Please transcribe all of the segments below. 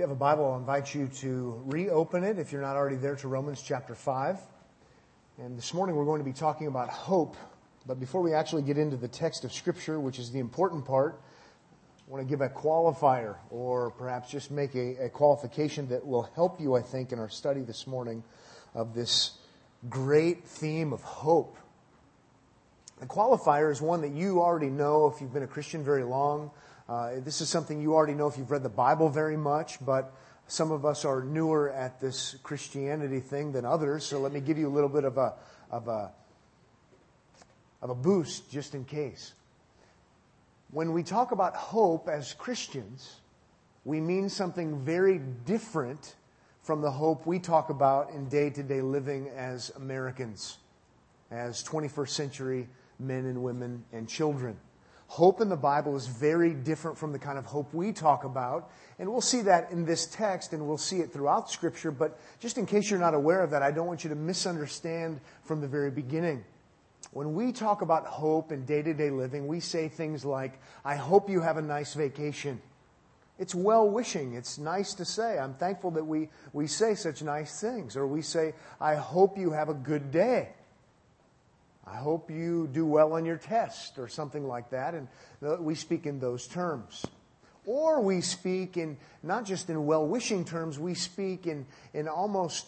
you have a Bible, I'll invite you to reopen it if you're not already there to Romans chapter 5. And this morning we're going to be talking about hope. But before we actually get into the text of Scripture, which is the important part, I want to give a qualifier or perhaps just make a, a qualification that will help you, I think, in our study this morning of this great theme of hope. The qualifier is one that you already know if you've been a Christian very long uh, this is something you already know if you've read the Bible very much, but some of us are newer at this Christianity thing than others. So let me give you a little bit of a, of a, of a boost just in case. When we talk about hope as Christians, we mean something very different from the hope we talk about in day to day living as Americans, as 21st century men and women and children. Hope in the Bible is very different from the kind of hope we talk about. And we'll see that in this text and we'll see it throughout Scripture. But just in case you're not aware of that, I don't want you to misunderstand from the very beginning. When we talk about hope in day to day living, we say things like, I hope you have a nice vacation. It's well wishing. It's nice to say. I'm thankful that we, we say such nice things. Or we say, I hope you have a good day. I hope you do well on your test or something like that. And we speak in those terms. Or we speak in not just in well wishing terms, we speak in, in almost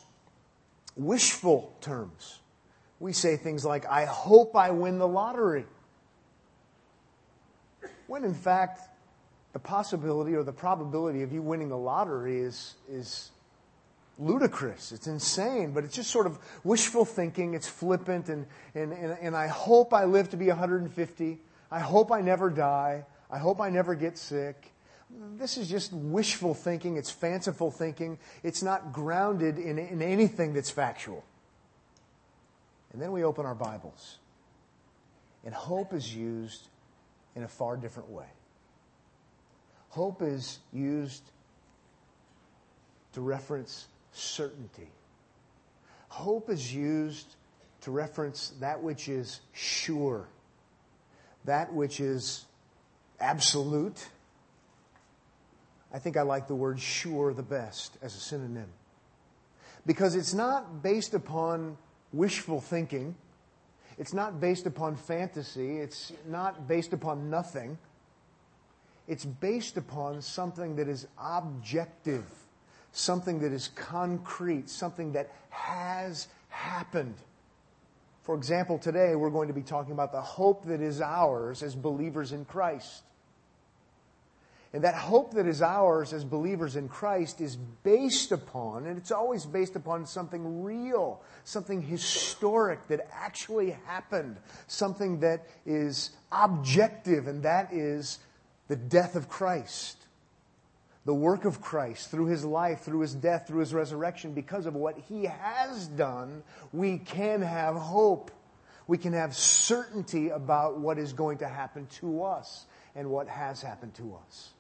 wishful terms. We say things like, I hope I win the lottery. When in fact, the possibility or the probability of you winning the lottery is, is ludicrous. It's insane, but it's just sort of wishful thinking. It's flippant, and, and, and, and I hope I live to be 150. I hope I never die. I hope I never get sick. This is just wishful thinking. It's fanciful thinking. It's not grounded in, in anything that's factual. And then we open our Bibles. And hope is used in a far different way. Hope is used to reference certainty. Hope is used to reference that which is sure, that which is absolute. I think I like the word sure the best as a synonym. Because it's not based upon wishful thinking. It's not based upon fantasy. It's not based upon nothing. It's based upon something that is objective something that is concrete, something that has happened. For example, today we're going to be talking about the hope that is ours as believers in Christ. And that hope that is ours as believers in Christ is based upon, and it's always based upon something real, something historic that actually happened, something that is objective, and that is the death of Christ the work of Christ through his life, through his death, through his resurrection, because of what he has done, we can have hope. We can have certainty about what is going to happen to us and what has happened to us.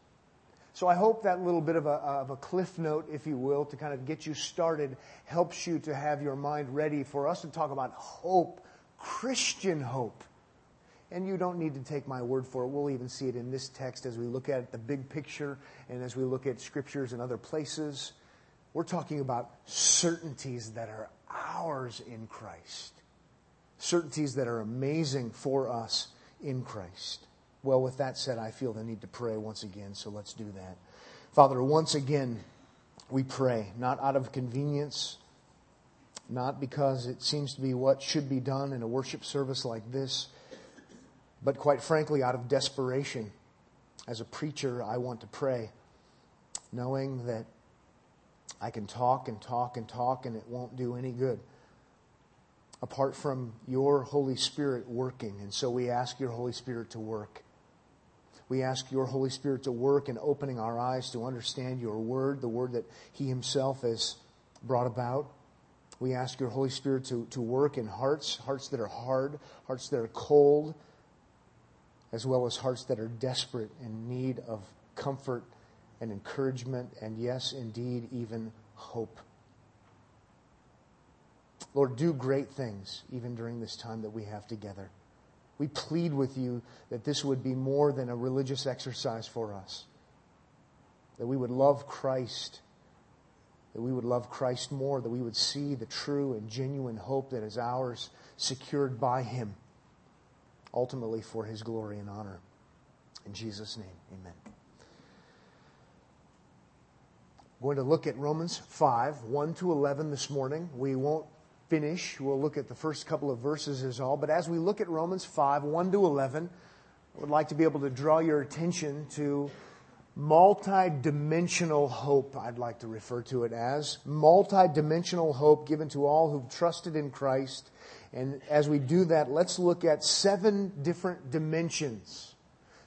So I hope that little bit of a, of a cliff note, if you will, to kind of get you started, helps you to have your mind ready for us to talk about hope, Christian hope and you don't need to take my word for it. We'll even see it in this text as we look at the big picture and as we look at scriptures and other places. We're talking about certainties that are ours in Christ. Certainties that are amazing for us in Christ. Well, with that said, I feel the need to pray once again, so let's do that. Father, once again, we pray, not out of convenience, not because it seems to be what should be done in a worship service like this but quite frankly, out of desperation, as a preacher, I want to pray, knowing that I can talk and talk and talk and it won't do any good apart from your Holy Spirit working. And so we ask your Holy Spirit to work. We ask your Holy Spirit to work in opening our eyes to understand your word, the word that He Himself has brought about. We ask your Holy Spirit to, to work in hearts, hearts that are hard, hearts that are cold, as well as hearts that are desperate in need of comfort and encouragement, and yes, indeed, even hope. Lord, do great things even during this time that we have together. We plead with you that this would be more than a religious exercise for us. that we would love Christ, that we would love Christ more, that we would see the true and genuine hope that is ours, secured by Him, ultimately for His glory and honor. In Jesus' name, amen. We're going to look at Romans 5, 1 to 11 this morning. We won't finish. We'll look at the first couple of verses as all. But as we look at Romans 5, 1 to 11, I would like to be able to draw your attention to multi-dimensional hope, I'd like to refer to it as. Multi-dimensional hope given to all who've trusted in Christ. And as we do that, let's look at seven different dimensions,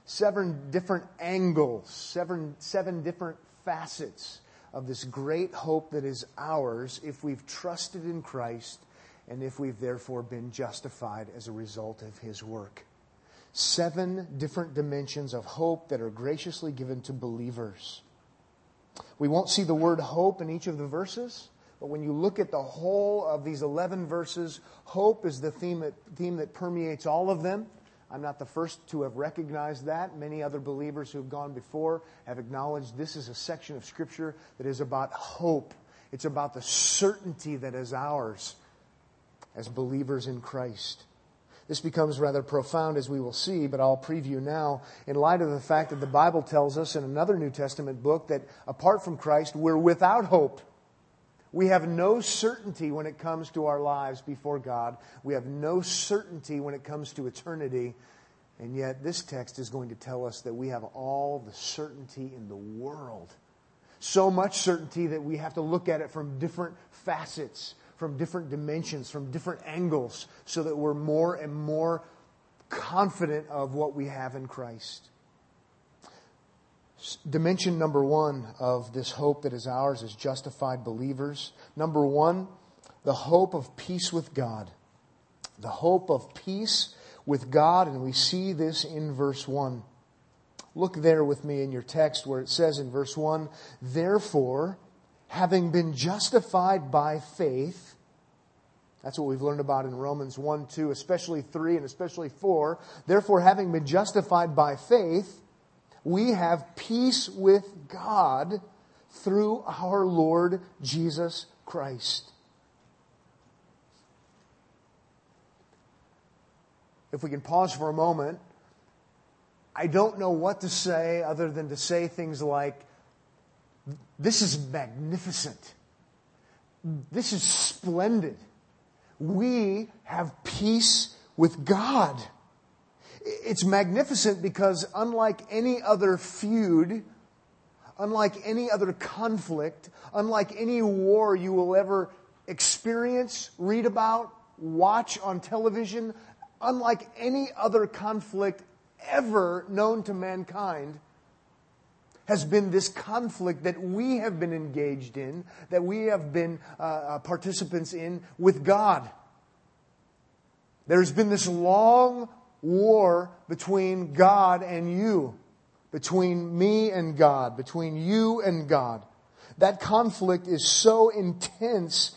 seven different angles, seven, seven different facets of this great hope that is ours if we've trusted in Christ and if we've therefore been justified as a result of his work. Seven different dimensions of hope that are graciously given to believers. We won't see the word hope in each of the verses, but when you look at the whole of these 11 verses, hope is the theme that, theme that permeates all of them. I'm not the first to have recognized that. Many other believers who have gone before have acknowledged this is a section of Scripture that is about hope. It's about the certainty that is ours as believers in Christ. This becomes rather profound as we will see, but I'll preview now in light of the fact that the Bible tells us in another New Testament book that apart from Christ, we're without hope. We have no certainty when it comes to our lives before God. We have no certainty when it comes to eternity. And yet, this text is going to tell us that we have all the certainty in the world. So much certainty that we have to look at it from different facets, from different dimensions, from different angles, so that we're more and more confident of what we have in Christ. Dimension number one of this hope that is ours as justified believers. Number one, the hope of peace with God. The hope of peace with God, and we see this in verse 1. Look there with me in your text where it says in verse 1 Therefore, having been justified by faith, that's what we've learned about in Romans 1, 2, especially 3, and especially 4. Therefore, having been justified by faith, we have peace with God through our Lord Jesus Christ. If we can pause for a moment, I don't know what to say other than to say things like, This is magnificent. This is splendid. We have peace with God. It's magnificent because, unlike any other feud, unlike any other conflict, unlike any war you will ever experience, read about, watch on television, unlike any other conflict ever known to mankind, has been this conflict that we have been engaged in, that we have been uh, uh participants in with God. There's been this long war between God and you, between me and God, between you and God. That conflict is so intense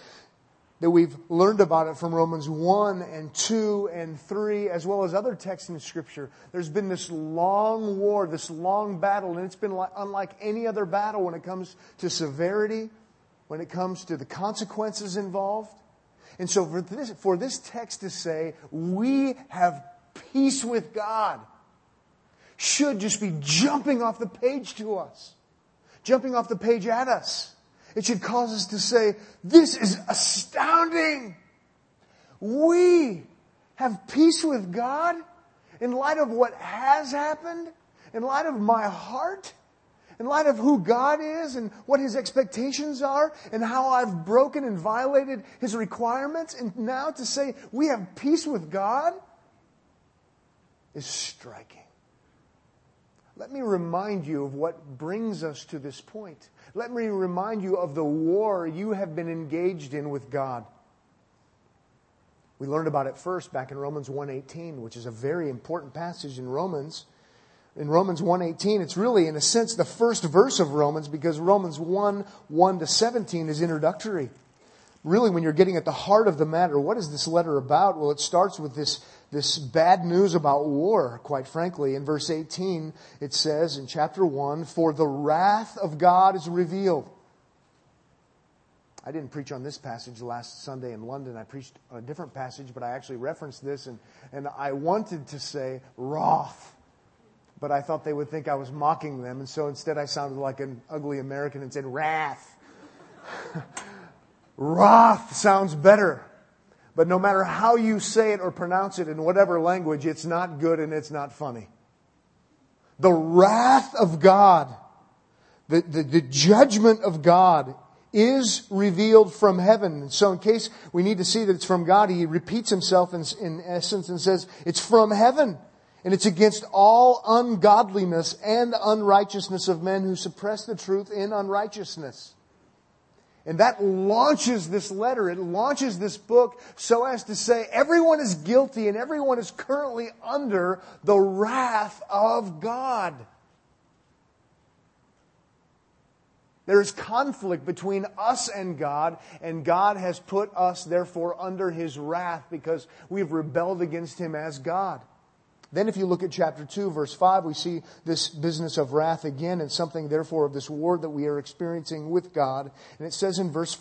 that we've learned about it from Romans 1 and 2 and 3, as well as other texts in Scripture. There's been this long war, this long battle, and it's been unlike any other battle when it comes to severity, when it comes to the consequences involved. And so for this, for this text to say, we have peace with God should just be jumping off the page to us, jumping off the page at us. It should cause us to say, This is astounding. We have peace with God in light of what has happened, in light of my heart, in light of who God is and what His expectations are, and how I've broken and violated His requirements, and now to say we have peace with God is striking. Let me remind you of what brings us to this point. Let me remind you of the war you have been engaged in with God. We learned about it first back in Romans 1:18, which is a very important passage in Romans. In Romans 1:18, it's really in a sense the first verse of Romans because Romans 1 1 to 17 is introductory. Really, when you're getting at the heart of the matter, what is this letter about? Well, it starts with this, this bad news about war, quite frankly. In verse 18, it says in chapter 1, For the wrath of God is revealed. I didn't preach on this passage last Sunday in London. I preached on a different passage, but I actually referenced this, and, and I wanted to say wrath. But I thought they would think I was mocking them, and so instead I sounded like an ugly American and said wrath. Wrath sounds better. But no matter how you say it or pronounce it in whatever language, it's not good and it's not funny. The wrath of God, the, the, the judgment of God is revealed from heaven. So in case we need to see that it's from God, he repeats himself in, in essence and says, it's from heaven. And it's against all ungodliness and unrighteousness of men who suppress the truth in unrighteousness. And that launches this letter. It launches this book so as to say everyone is guilty and everyone is currently under the wrath of God. There is conflict between us and God, and God has put us, therefore, under His wrath because we've rebelled against Him as God. Then, if you look at chapter 2, verse 5, we see this business of wrath again and something, therefore, of this war that we are experiencing with God. And it says in verse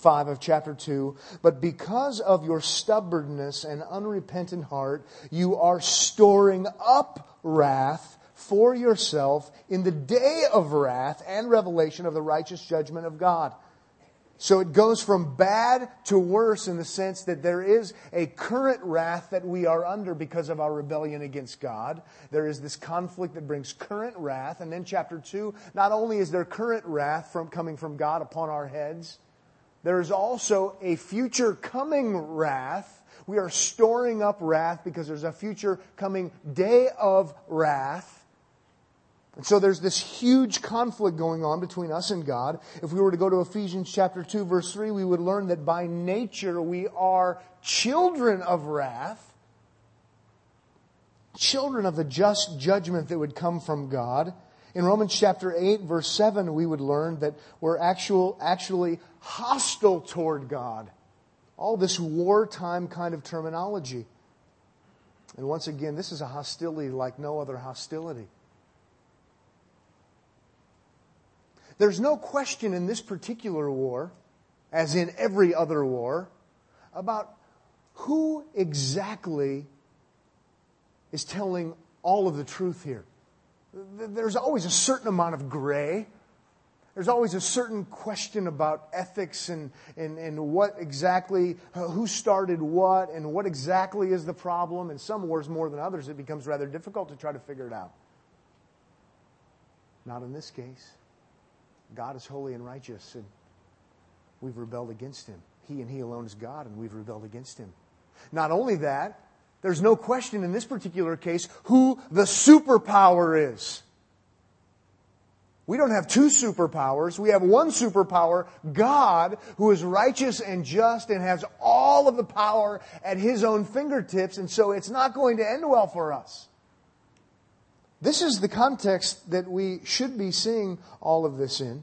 5 of chapter 2 But because of your stubbornness and unrepentant heart, you are storing up wrath for yourself in the day of wrath and revelation of the righteous judgment of God. So it goes from bad to worse in the sense that there is a current wrath that we are under because of our rebellion against God. There is this conflict that brings current wrath. And then chapter 2, not only is there current wrath from coming from God upon our heads, there is also a future coming wrath. We are storing up wrath because there's a future coming day of wrath and so there's this huge conflict going on between us and God. If we were to go to Ephesians chapter 2 verse 3, we would learn that by nature we are children of wrath, children of the just judgment that would come from God. In Romans chapter 8 verse 7, we would learn that we're actual, actually hostile toward God. All this wartime kind of terminology. And once again, this is a hostility like no other hostility. There's no question in this particular war, as in every other war, about who exactly is telling all of the truth here. There's always a certain amount of gray. There's always a certain question about ethics and, and, and what exactly, who started what, and what exactly is the problem. In some wars, more than others, it becomes rather difficult to try to figure it out. Not in this case. God is holy and righteous, and we've rebelled against him. He and he alone is God, and we've rebelled against him. Not only that, there's no question in this particular case who the superpower is. We don't have two superpowers. We have one superpower, God, who is righteous and just and has all of the power at his own fingertips, and so it's not going to end well for us. This is the context that we should be seeing all of this in.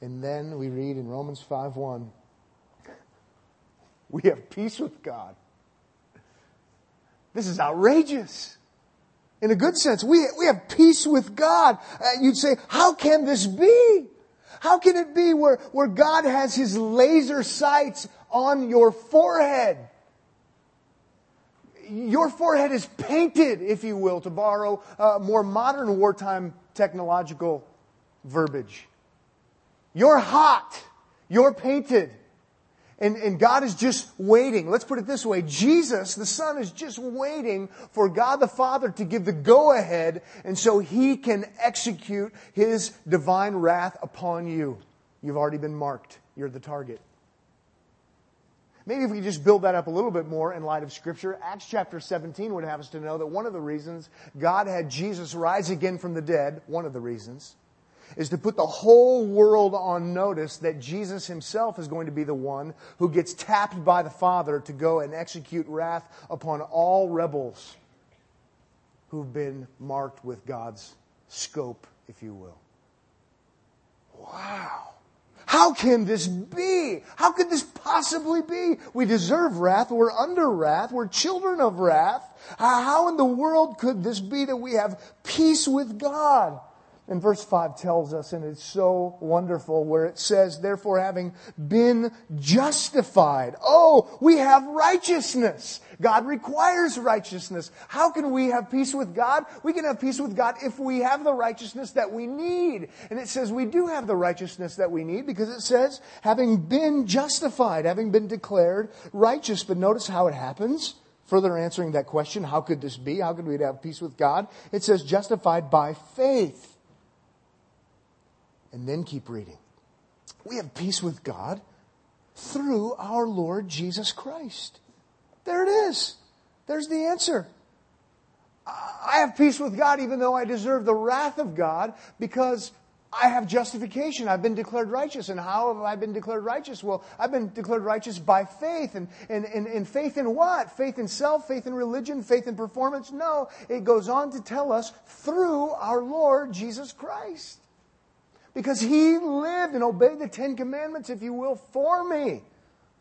And then we read in Romans 5:1 we have peace with God. This is outrageous. In a good sense, we, we have peace with God. Uh, you'd say, how can this be? How can it be where, where God has his laser sights on your forehead? Your forehead is painted, if you will, to borrow uh, more modern wartime technological verbiage. You're hot. You're painted. And, and God is just waiting. Let's put it this way. Jesus, the Son, is just waiting for God the Father to give the go ahead and so He can execute His divine wrath upon you. You've already been marked. You're the target. Maybe if we just build that up a little bit more in light of Scripture, Acts chapter 17 would have us to know that one of the reasons God had Jesus rise again from the dead, one of the reasons, is to put the whole world on notice that Jesus himself is going to be the one who gets tapped by the Father to go and execute wrath upon all rebels who've been marked with God's scope, if you will. Wow. How can this be? How could this possibly be? We deserve wrath. We're under wrath. We're children of wrath. How in the world could this be that we have peace with God? And verse 5 tells us, and it's so wonderful, where it says, Therefore, having been justified, oh, we have righteousness. God requires righteousness. How can we have peace with God? We can have peace with God if we have the righteousness that we need. And it says we do have the righteousness that we need because it says, having been justified, having been declared righteous. But notice how it happens. Further answering that question, how could this be? How could we have peace with God? It says justified by faith. And then keep reading. We have peace with God through our Lord Jesus Christ. There it is. There's the answer. I have peace with God even though I deserve the wrath of God because I have justification. I've been declared righteous. And how have I been declared righteous? Well, I've been declared righteous by faith. And, and, and, and faith in what? Faith in self, faith in religion, faith in performance? No. It goes on to tell us through our Lord Jesus Christ. Because he lived and obeyed the Ten Commandments, if you will, for me,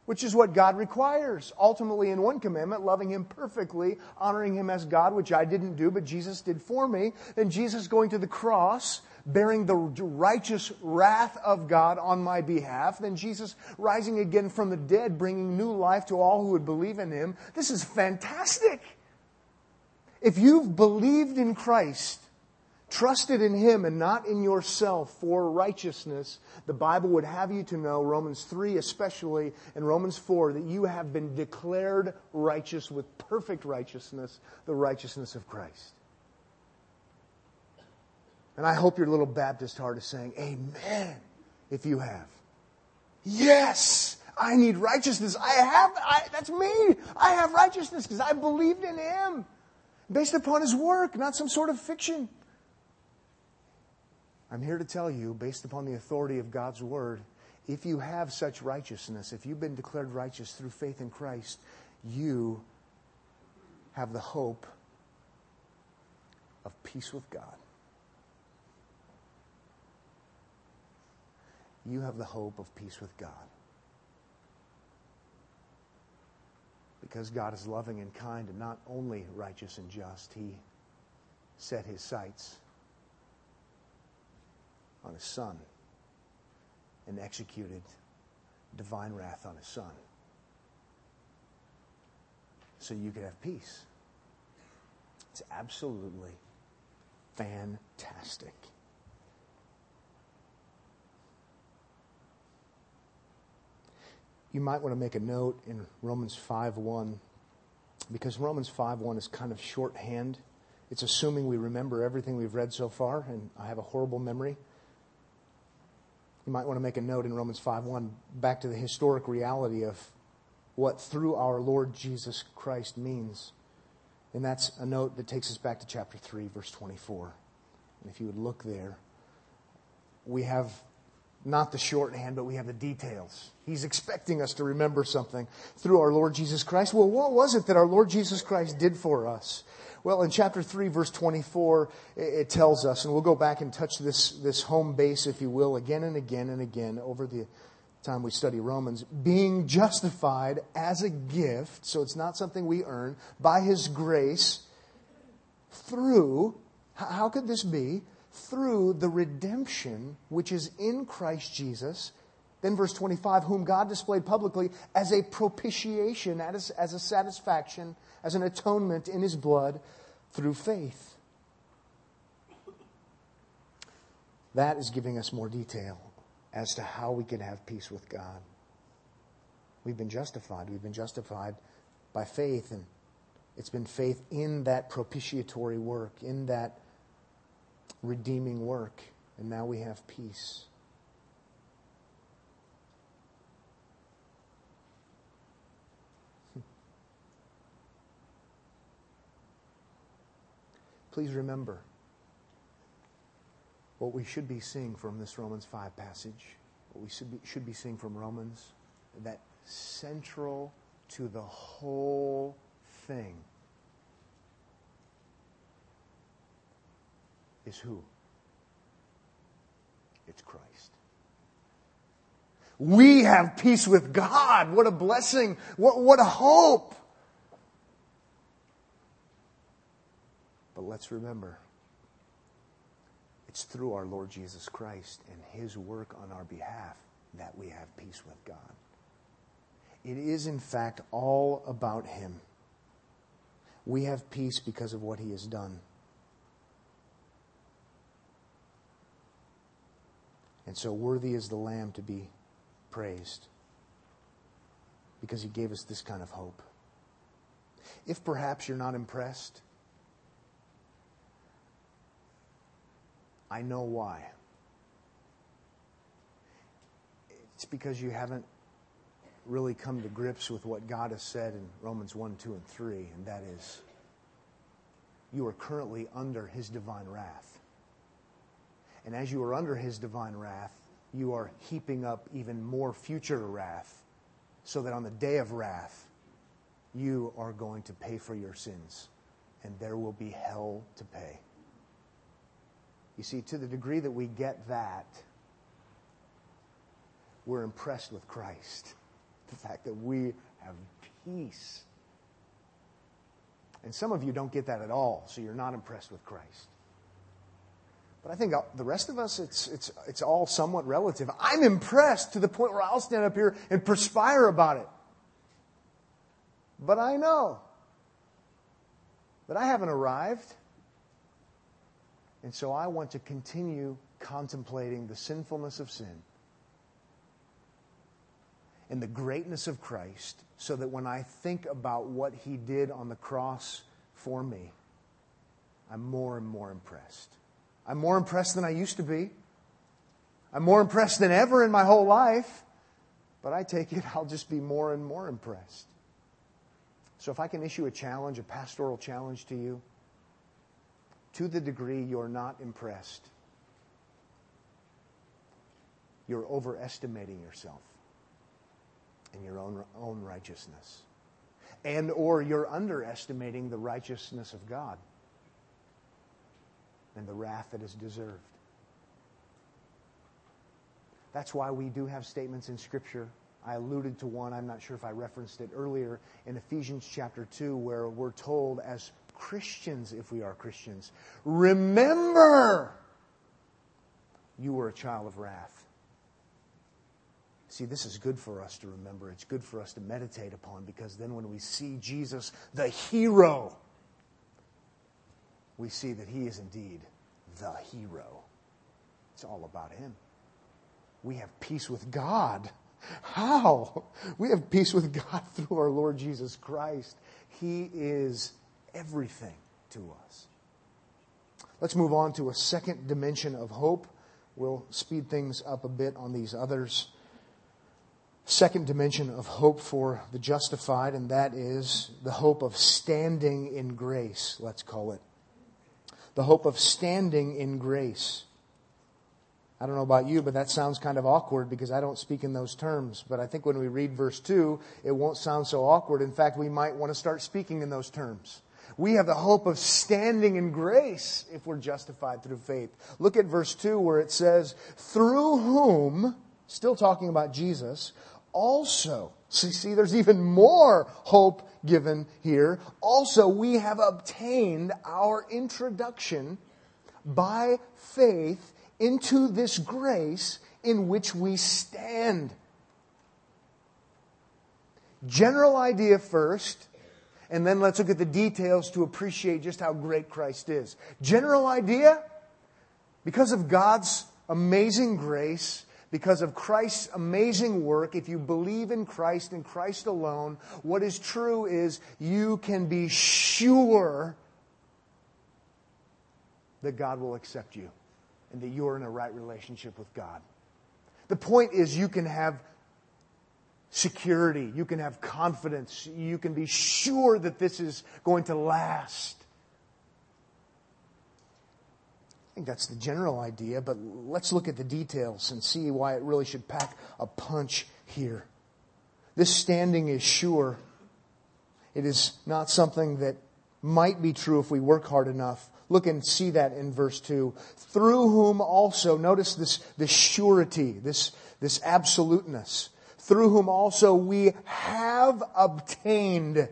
which is what God requires. Ultimately, in one commandment, loving him perfectly, honoring him as God, which I didn't do, but Jesus did for me. Then Jesus going to the cross, bearing the righteous wrath of God on my behalf. Then Jesus rising again from the dead, bringing new life to all who would believe in him. This is fantastic. If you've believed in Christ, trusted in Him and not in yourself for righteousness, the Bible would have you to know, Romans 3 especially, and Romans 4, that you have been declared righteous with perfect righteousness, the righteousness of Christ. And I hope your little Baptist heart is saying, Amen, if you have. Yes, I need righteousness. I have, I, that's me. I have righteousness because I believed in Him based upon His work, not some sort of fiction. I'm here to tell you, based upon the authority of God's Word, if you have such righteousness, if you've been declared righteous through faith in Christ, you have the hope of peace with God. You have the hope of peace with God. Because God is loving and kind and not only righteous and just, He set His sights on his son and executed divine wrath on his son. So you could have peace. It's absolutely fantastic. You might want to make a note in Romans 5:1 because Romans 5:1 is kind of shorthand. It's assuming we remember everything we've read so far, and I have a horrible memory. You might want to make a note in Romans 5:1 back to the historic reality of what through our Lord Jesus Christ means. And that's a note that takes us back to chapter 3 verse 24. And if you would look there, we have not the shorthand, but we have the details. He's expecting us to remember something through our Lord Jesus Christ. Well, what was it that our Lord Jesus Christ did for us? Well, in chapter 3, verse 24, it tells us, and we'll go back and touch this, this home base, if you will, again and again and again over the time we study Romans, being justified as a gift, so it's not something we earn, by His grace through, how could this be? Through the redemption which is in Christ Jesus. Then verse 25, whom God displayed publicly as a propitiation, as, as a satisfaction, as an atonement in his blood through faith. That is giving us more detail as to how we can have peace with God. We've been justified. We've been justified by faith, and it's been faith in that propitiatory work, in that redeeming work, and now we have peace. Please remember what we should be seeing from this Romans 5 passage, what we should be, should be seeing from Romans, that central to the whole thing is who? It's Christ. We have peace with God. What a blessing. What, what a hope. Let's remember, it's through our Lord Jesus Christ and His work on our behalf that we have peace with God. It is, in fact, all about Him. We have peace because of what He has done. And so worthy is the Lamb to be praised because He gave us this kind of hope. If perhaps you're not impressed, I know why. It's because you haven't really come to grips with what God has said in Romans 1, 2, and 3, and that is you are currently under his divine wrath. And as you are under his divine wrath, you are heaping up even more future wrath, so that on the day of wrath, you are going to pay for your sins, and there will be hell to pay. You see, to the degree that we get that, we're impressed with Christ. The fact that we have peace. And some of you don't get that at all, so you're not impressed with Christ. But I think the rest of us, it's, it's, it's all somewhat relative. I'm impressed to the point where I'll stand up here and perspire about it. But I know that I haven't arrived. And so I want to continue contemplating the sinfulness of sin and the greatness of Christ so that when I think about what he did on the cross for me, I'm more and more impressed. I'm more impressed than I used to be. I'm more impressed than ever in my whole life. But I take it I'll just be more and more impressed. So if I can issue a challenge, a pastoral challenge to you, to the degree you're not impressed, you're overestimating yourself and your own, own righteousness. And or you're underestimating the righteousness of God and the wrath that is deserved. That's why we do have statements in Scripture. I alluded to one, I'm not sure if I referenced it earlier, in Ephesians chapter 2, where we're told as Christians, if we are Christians, remember you were a child of wrath. See, this is good for us to remember. It's good for us to meditate upon because then when we see Jesus, the hero, we see that he is indeed the hero. It's all about him. We have peace with God. How? We have peace with God through our Lord Jesus Christ. He is everything to us. Let's move on to a second dimension of hope. We'll speed things up a bit on these others. Second dimension of hope for the justified, and that is the hope of standing in grace, let's call it the hope of standing in grace. I don't know about you, but that sounds kind of awkward because I don't speak in those terms. But I think when we read verse 2, it won't sound so awkward. In fact, we might want to start speaking in those terms. We have the hope of standing in grace if we're justified through faith. Look at verse 2 where it says, through whom, still talking about Jesus, also, see, see, there's even more hope given here. Also, we have obtained our introduction by faith into this grace in which we stand. General idea first, and then let's look at the details to appreciate just how great Christ is. General idea, because of God's amazing grace, because of Christ's amazing work, if you believe in Christ and Christ alone, what is true is you can be sure that God will accept you and that you're in a right relationship with God. The point is, you can have security, you can have confidence, you can be sure that this is going to last. I think that's the general idea, but let's look at the details and see why it really should pack a punch here. This standing is sure. It is not something that might be true if we work hard enough. Look and see that in verse 2. Through whom also, notice this, this surety, this, this absoluteness. Through whom also we have obtained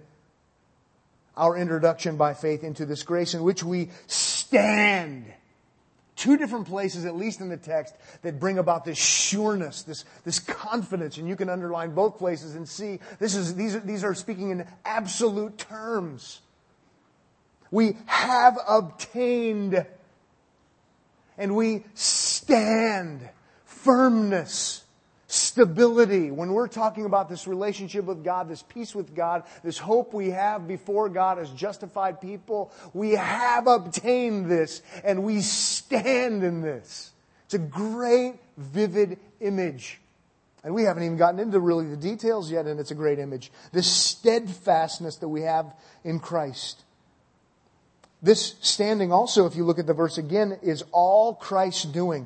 our introduction by faith into this grace in which we stand. Two different places, at least in the text, that bring about this sureness, this, this confidence. And you can underline both places and see this is, these, are, these are speaking in absolute terms. We have obtained and we stand firmness stability, when we're talking about this relationship with God, this peace with God, this hope we have before God as justified people, we have obtained this and we stand in this. It's a great, vivid image. And we haven't even gotten into really the details yet, and it's a great image. This steadfastness that we have in Christ. This standing also, if you look at the verse again, is all Christ's doing.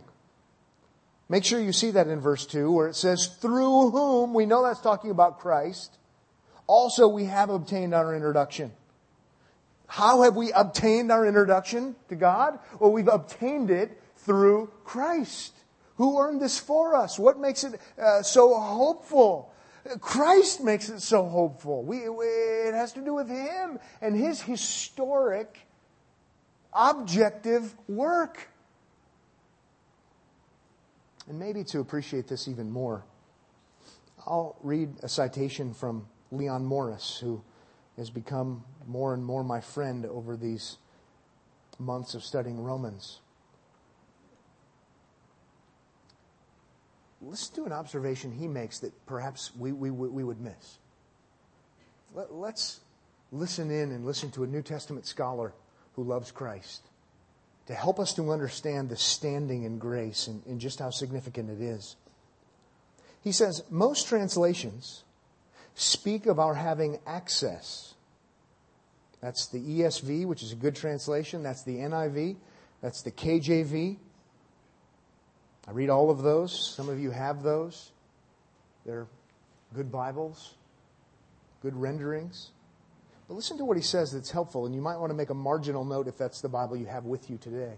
Make sure you see that in verse 2 where it says, through whom, we know that's talking about Christ, also we have obtained our introduction. How have we obtained our introduction to God? Well, we've obtained it through Christ. Who earned this for us? What makes it uh, so hopeful? Christ makes it so hopeful. We, we, it has to do with Him and His historic, objective work. And maybe to appreciate this even more, I'll read a citation from Leon Morris, who has become more and more my friend over these months of studying Romans. Let's do an observation he makes that perhaps we, we, we would miss. Let, let's listen in and listen to a New Testament scholar who loves Christ to help us to understand the standing in grace and, and just how significant it is. He says, most translations speak of our having access. That's the ESV, which is a good translation. That's the NIV. That's the KJV. I read all of those. Some of you have those. They're good Bibles, good renderings. But listen to what he says that's helpful, and you might want to make a marginal note if that's the Bible you have with you today.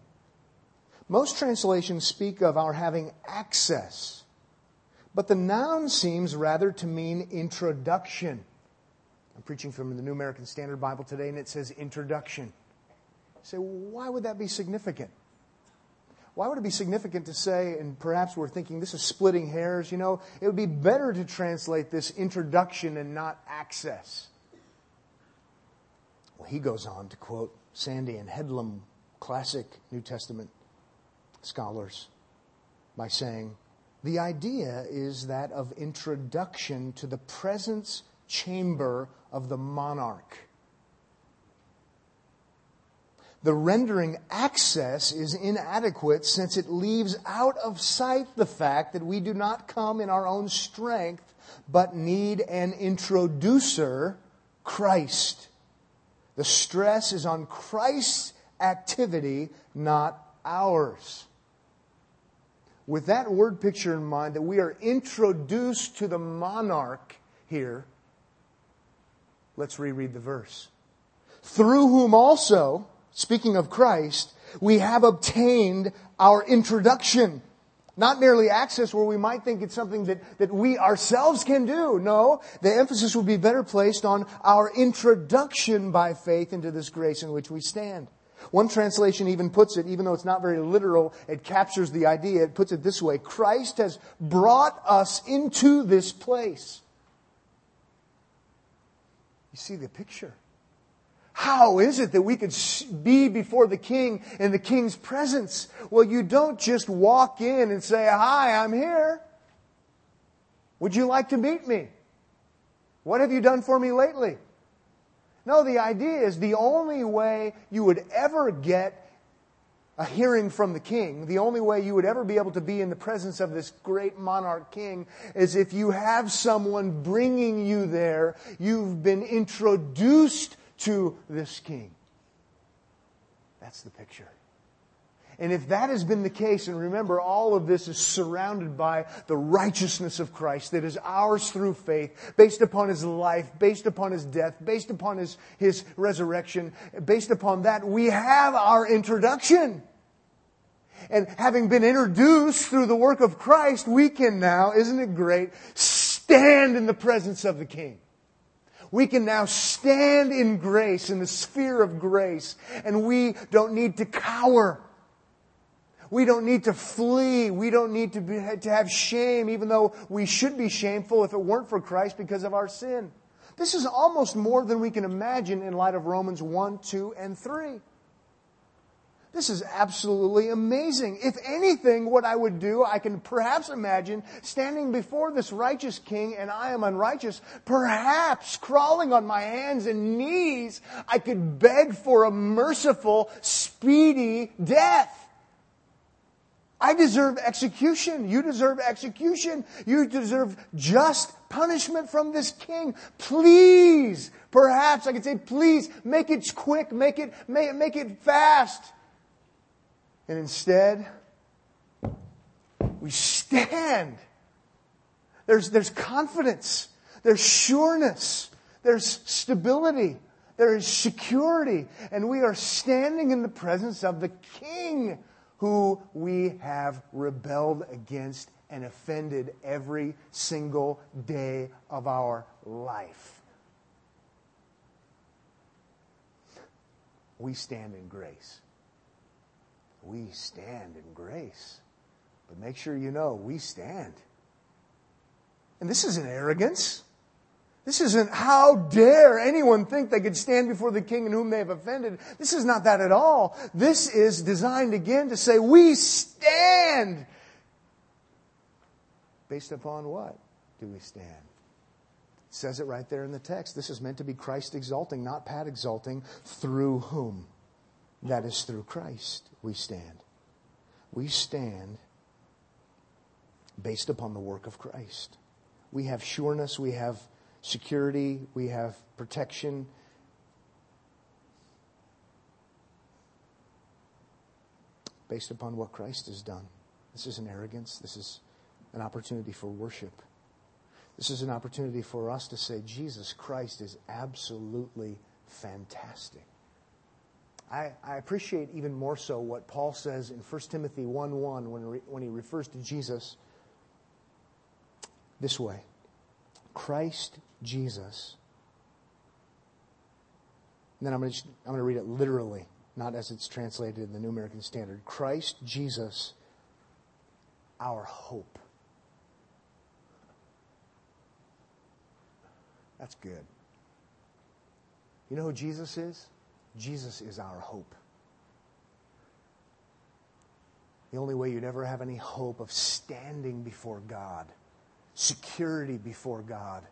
Most translations speak of our having access, but the noun seems rather to mean introduction. I'm preaching from the New American Standard Bible today, and it says introduction. Say, well, why would that be significant? Why would it be significant to say, and perhaps we're thinking this is splitting hairs, you know, it would be better to translate this introduction and not access. Well, he goes on to quote Sanday and Headlam, classic New Testament scholars, by saying, the idea is that of introduction to the presence chamber of the monarch. The rendering access is inadequate since it leaves out of sight the fact that we do not come in our own strength, but need an introducer, Christ. The stress is on Christ's activity, not ours. With that word picture in mind, that we are introduced to the monarch here, let's reread the verse. Through whom also, speaking of Christ, we have obtained our introduction not merely access where we might think it's something that, that we ourselves can do. No, the emphasis would be better placed on our introduction by faith into this grace in which we stand. One translation even puts it, even though it's not very literal, it captures the idea. It puts it this way Christ has brought us into this place. You see the picture. How is it that we could be before the king in the king's presence? Well, you don't just walk in and say, Hi, I'm here. Would you like to meet me? What have you done for me lately? No, the idea is the only way you would ever get a hearing from the king, the only way you would ever be able to be in the presence of this great monarch king is if you have someone bringing you there. You've been introduced to this king. That's the picture. And if that has been the case, and remember, all of this is surrounded by the righteousness of Christ that is ours through faith, based upon His life, based upon His death, based upon His, His resurrection, based upon that, we have our introduction. And having been introduced through the work of Christ, we can now, isn't it great, stand in the presence of the King we can now stand in grace, in the sphere of grace, and we don't need to cower. We don't need to flee. We don't need to, be, to have shame, even though we should be shameful if it weren't for Christ because of our sin. This is almost more than we can imagine in light of Romans 1, 2, and 3. This is absolutely amazing. If anything, what I would do, I can perhaps imagine standing before this righteous king and I am unrighteous, perhaps crawling on my hands and knees, I could beg for a merciful, speedy death. I deserve execution. You deserve execution. You deserve just punishment from this king. Please, perhaps I could say, please make it quick, make it, make, it fast. And instead, we stand. There's, there's confidence. There's sureness. There's stability. There is security. And we are standing in the presence of the King who we have rebelled against and offended every single day of our life. We stand in grace. We stand in grace. But make sure you know we stand. And this isn't arrogance. This isn't how dare anyone think they could stand before the king in whom they have offended. This is not that at all. This is designed again to say we stand. Based upon what do we stand? It says it right there in the text. This is meant to be Christ exalting, not Pat exalting, through whom? That is through Christ we stand. We stand based upon the work of Christ. We have sureness, we have security, we have protection. Based upon what Christ has done. This is an arrogance. This is an opportunity for worship. This is an opportunity for us to say, Jesus Christ is absolutely fantastic. I, I appreciate even more so what Paul says in 1 Timothy 1 1 when, re, when he refers to Jesus this way Christ Jesus. And then I'm going, to, I'm going to read it literally, not as it's translated in the New American Standard. Christ Jesus, our hope. That's good. You know who Jesus is? Jesus is our hope. The only way you'd ever have any hope of standing before God security before God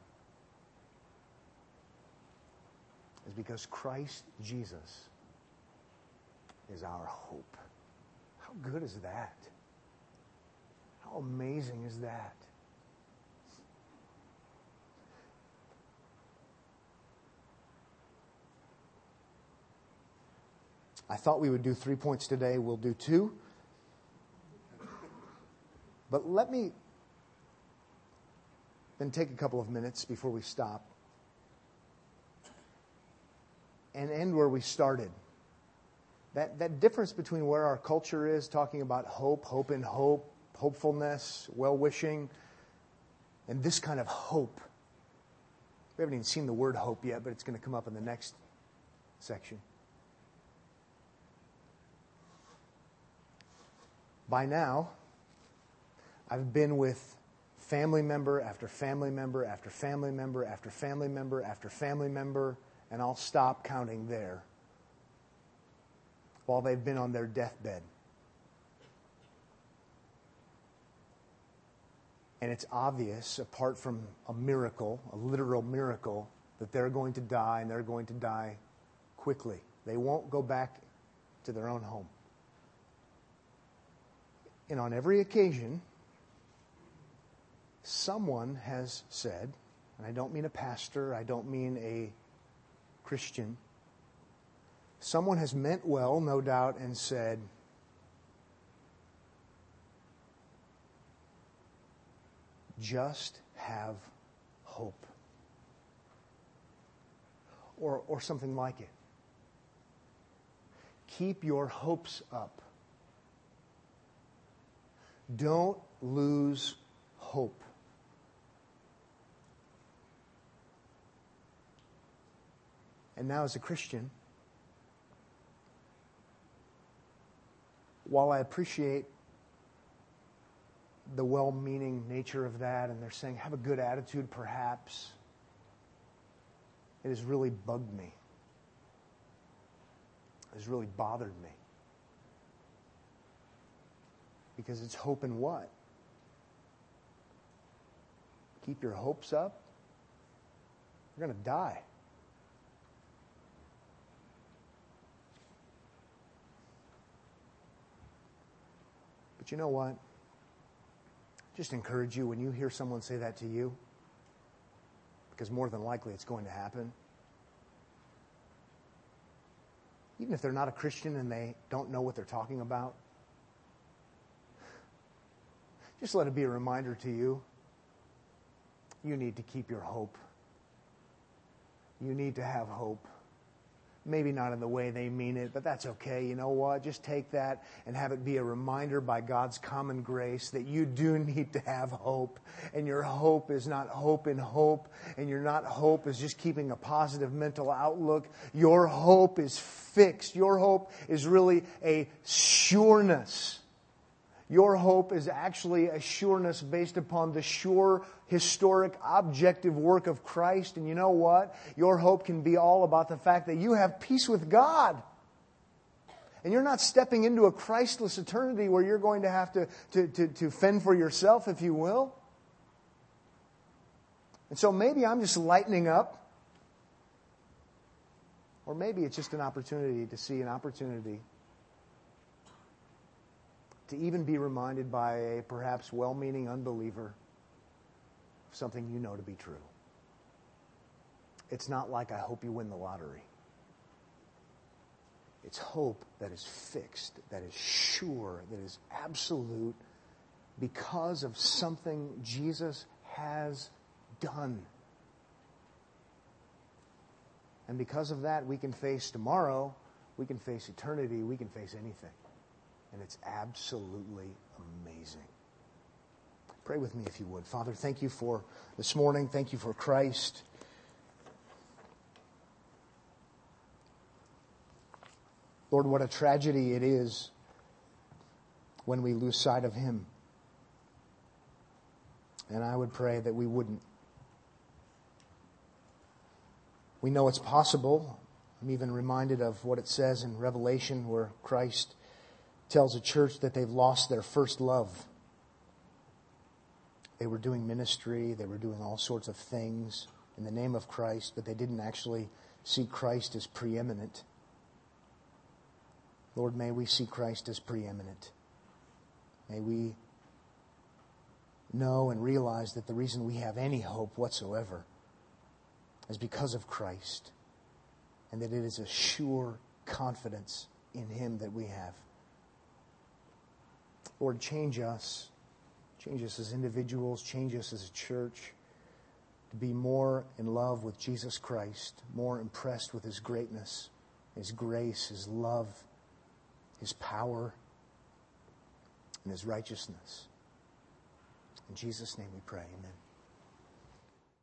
is because Christ Jesus is our hope. How good is that? How amazing is that? I thought we would do three points today. We'll do two. But let me then take a couple of minutes before we stop and end where we started. That, that difference between where our culture is, talking about hope, hope in hope, hopefulness, well wishing, and this kind of hope. We haven't even seen the word hope yet, but it's going to come up in the next section. By now, I've been with family member after family member after family member after family member after family member, and I'll stop counting there while they've been on their deathbed. And it's obvious, apart from a miracle, a literal miracle, that they're going to die and they're going to die quickly. They won't go back to their own home. And on every occasion, someone has said, and I don't mean a pastor, I don't mean a Christian, someone has meant well, no doubt, and said, just have hope. Or, or something like it. Keep your hopes up. Don't lose hope. And now, as a Christian, while I appreciate the well meaning nature of that, and they're saying, have a good attitude, perhaps, it has really bugged me. It has really bothered me. Because it's hope in what? Keep your hopes up? You're going to die. But you know what? Just encourage you when you hear someone say that to you, because more than likely it's going to happen. Even if they're not a Christian and they don't know what they're talking about, just let it be a reminder to you. You need to keep your hope. You need to have hope. Maybe not in the way they mean it, but that's okay. You know what? Just take that and have it be a reminder by God's common grace that you do need to have hope. And your hope is not hope in hope, and your not hope is just keeping a positive mental outlook. Your hope is fixed. Your hope is really a sureness your hope is actually a sureness based upon the sure, historic, objective work of Christ. And you know what? Your hope can be all about the fact that you have peace with God. And you're not stepping into a Christless eternity where you're going to have to, to, to, to fend for yourself, if you will. And so maybe I'm just lightening up. Or maybe it's just an opportunity to see an opportunity to even be reminded by a perhaps well meaning unbeliever of something you know to be true. It's not like I hope you win the lottery. It's hope that is fixed, that is sure, that is absolute because of something Jesus has done. And because of that, we can face tomorrow, we can face eternity, we can face anything. And it's absolutely amazing. Pray with me if you would. Father, thank you for this morning. Thank you for Christ. Lord, what a tragedy it is when we lose sight of Him. And I would pray that we wouldn't. We know it's possible. I'm even reminded of what it says in Revelation where Christ tells a church that they've lost their first love. They were doing ministry, they were doing all sorts of things in the name of Christ, but they didn't actually see Christ as preeminent. Lord, may we see Christ as preeminent. May we know and realize that the reason we have any hope whatsoever is because of Christ, and that it is a sure confidence in Him that we have. Lord, change us. Change us as individuals, change us as a church to be more in love with Jesus Christ, more impressed with his greatness, his grace, his love, his power, and his righteousness. In Jesus' name we pray. Amen.